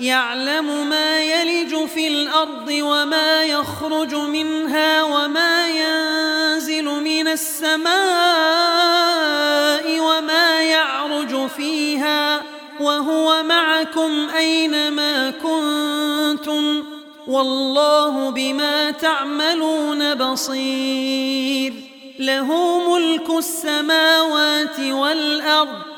يعلم ما يلج في الأرض وما يخرج منها وما ينزل من السماء وما يعرج فيها وهو معكم أينما كنتم والله بما تعملون بصير له ملك السماوات والأرض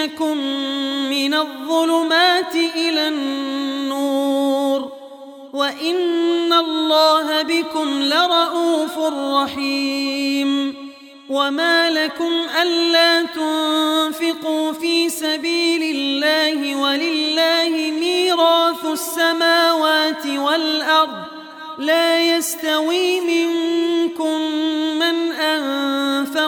ليخرجكم من الظلمات إلى النور وإن الله بكم لرؤوف رحيم وما لكم ألا تنفقوا في سبيل الله ولله ميراث السماوات والأرض لا يستوي منكم من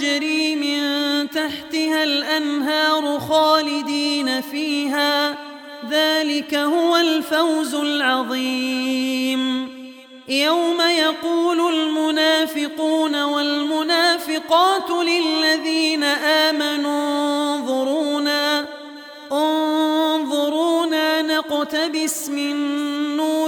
تجري من تحتها الأنهار خالدين فيها. ذلك هو الفوز العظيم. يوم يقول المنافقون والمنافقات للذين آمنوا انظرونا انظرونا نقتبس من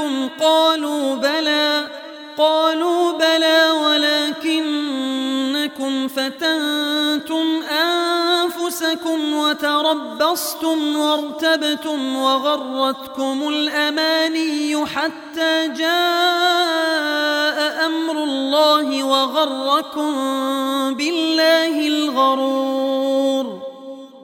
معكم قالوا بلى قالوا بلى ولكنكم فتنتم أنفسكم وتربصتم وارتبتم وغرتكم الأماني حتى جاء أمر الله وغركم بالله الغرور.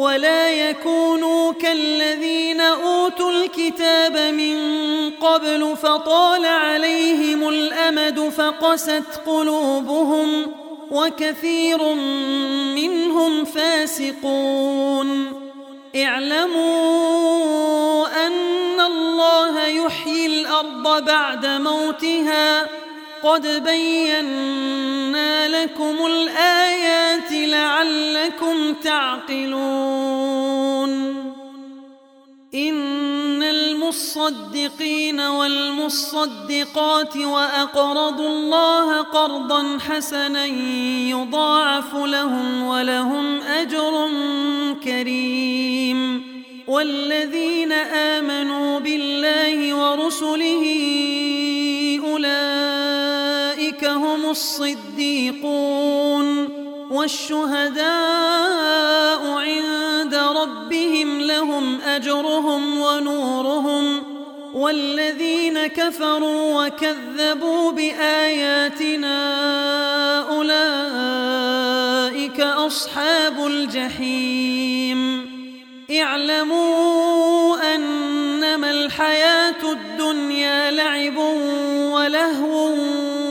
ولا يكونوا كالذين أوتوا الكتاب من قبل فطال عليهم الأمد فقست قلوبهم وكثير منهم فاسقون. اعلموا أن الله يحيي الأرض بعد موتها قد بينا لكم الآيات لعلكم تعقلون. إن المصدقين والمصدقات وأقرضوا الله قرضا حسنا يضاعف لهم ولهم أجر كريم. والذين آمنوا بالله ورسله الصديقون والشهداء عند ربهم لهم أجرهم ونورهم والذين كفروا وكذبوا بآياتنا أولئك أصحاب الجحيم اعلموا أنما الحياة الدنيا لعب ولهو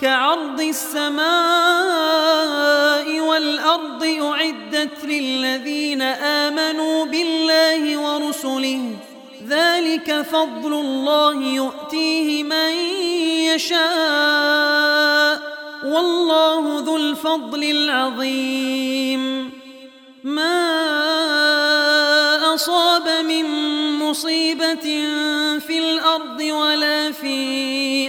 كعرض السماء والأرض أعدت للذين آمنوا بالله ورسله. ذلك فضل الله يؤتيه من يشاء. والله ذو الفضل العظيم. ما أصاب من مصيبة في الأرض ولا في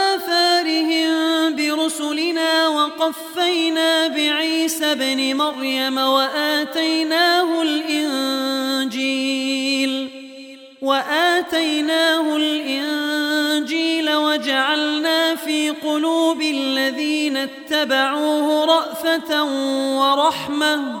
وقفينا بعيسى ابن مريم وآتيناه الإنجيل وآتيناه الإنجيل وجعلنا في قلوب الذين اتبعوه رأفة ورحمة.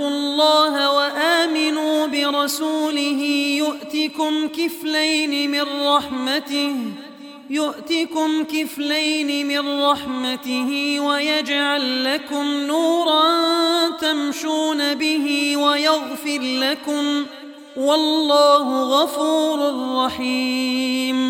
آمنوا اتقوا الله وآمنوا برسوله يؤتكم كفلين من رحمته يؤتكم كفلين من رحمته ويجعل لكم نورا تمشون به ويغفر لكم والله غفور رحيم.